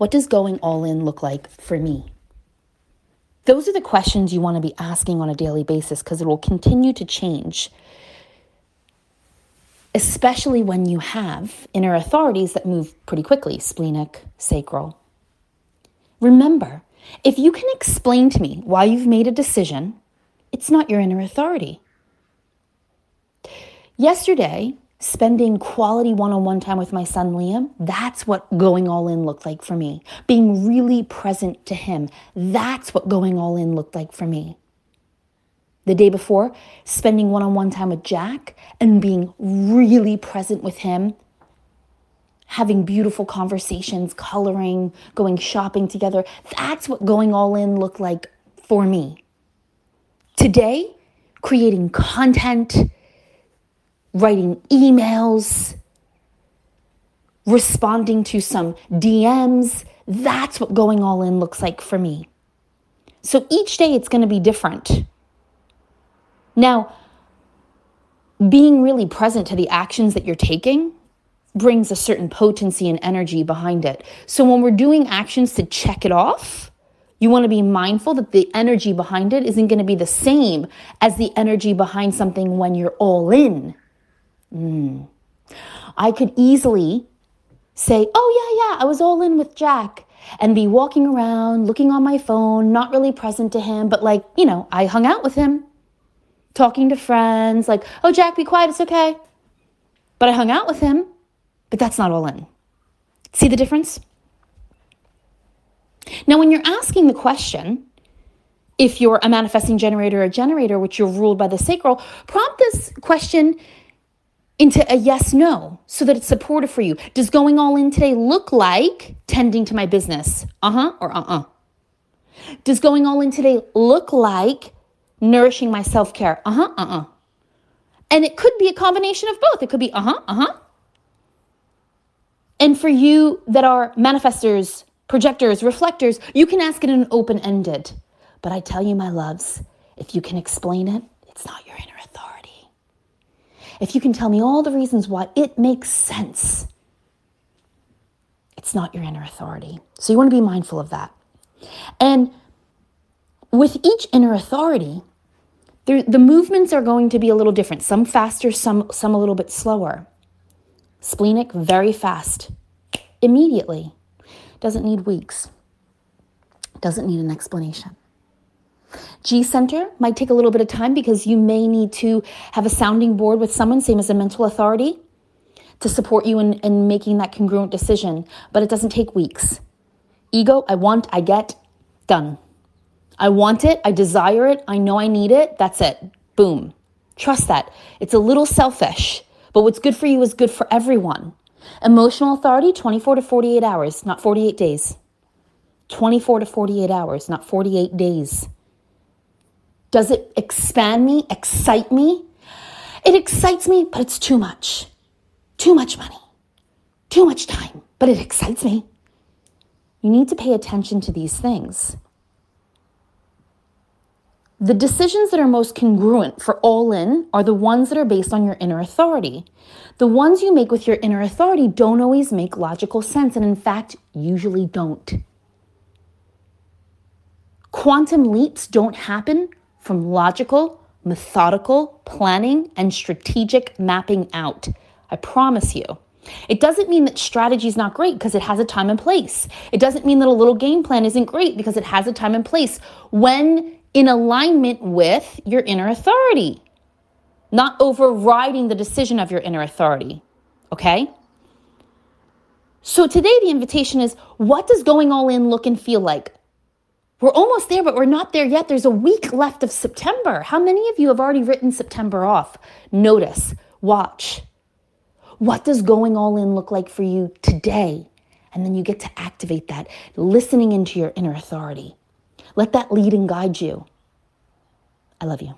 What does going all in look like for me? Those are the questions you want to be asking on a daily basis because it will continue to change, especially when you have inner authorities that move pretty quickly splenic, sacral. Remember, if you can explain to me why you've made a decision, it's not your inner authority. Yesterday, spending quality one on one time with my son Liam, that's what going all in looked like for me. Being really present to him, that's what going all in looked like for me. The day before, spending one on one time with Jack and being really present with him, having beautiful conversations, coloring, going shopping together, that's what going all in looked like for me. Today, creating content writing emails, responding to some DMs. That's what going all in looks like for me. So each day it's going to be different. Now, being really present to the actions that you're taking brings a certain potency and energy behind it. So when we're doing actions to check it off, you want to be mindful that the energy behind it isn't going to be the same as the energy behind something when you're all in. Mm. I could easily say, oh, yeah, yeah, I was all in with Jack and be walking around, looking on my phone, not really present to him, but like, you know, I hung out with him, talking to friends, like, oh, Jack, be quiet, it's okay. But I hung out with him, but that's not all in. See the difference? Now, when you're asking the question, if you're a manifesting generator or generator, which you're ruled by the sacral, prompt this question into a yes no so that it's supportive for you. Does going all in today look like tending to my business? Uh huh or uh uh. Does going all in today look like nourishing my self care? Uh huh, uh uh. And it could be a combination of both. It could be uh huh, uh huh. And for you that are manifestors, projectors, reflectors, you can ask it in an open ended. But I tell you, my loves, if you can explain it, it's not your inner if you can tell me all the reasons why it makes sense, it's not your inner authority. So you want to be mindful of that. And with each inner authority, there, the movements are going to be a little different. Some faster, some, some a little bit slower. Splenic, very fast, immediately. Doesn't need weeks. Doesn't need an explanation. G center might take a little bit of time because you may need to have a sounding board with someone, same as a mental authority, to support you in, in making that congruent decision, but it doesn't take weeks. Ego, I want, I get, done. I want it, I desire it, I know I need it, that's it. Boom. Trust that. It's a little selfish, but what's good for you is good for everyone. Emotional authority, 24 to 48 hours, not 48 days. 24 to 48 hours, not 48 days. Does it expand me, excite me? It excites me, but it's too much. Too much money, too much time, but it excites me. You need to pay attention to these things. The decisions that are most congruent for all in are the ones that are based on your inner authority. The ones you make with your inner authority don't always make logical sense, and in fact, usually don't. Quantum leaps don't happen from logical, methodical planning and strategic mapping out. I promise you. It doesn't mean that strategy is not great because it has a time and place. It doesn't mean that a little game plan isn't great because it has a time and place when in alignment with your inner authority, not overriding the decision of your inner authority. Okay? So today the invitation is what does going all in look and feel like? We're almost there, but we're not there yet. There's a week left of September. How many of you have already written September off? Notice, watch. What does going all in look like for you today? And then you get to activate that, listening into your inner authority. Let that lead and guide you. I love you.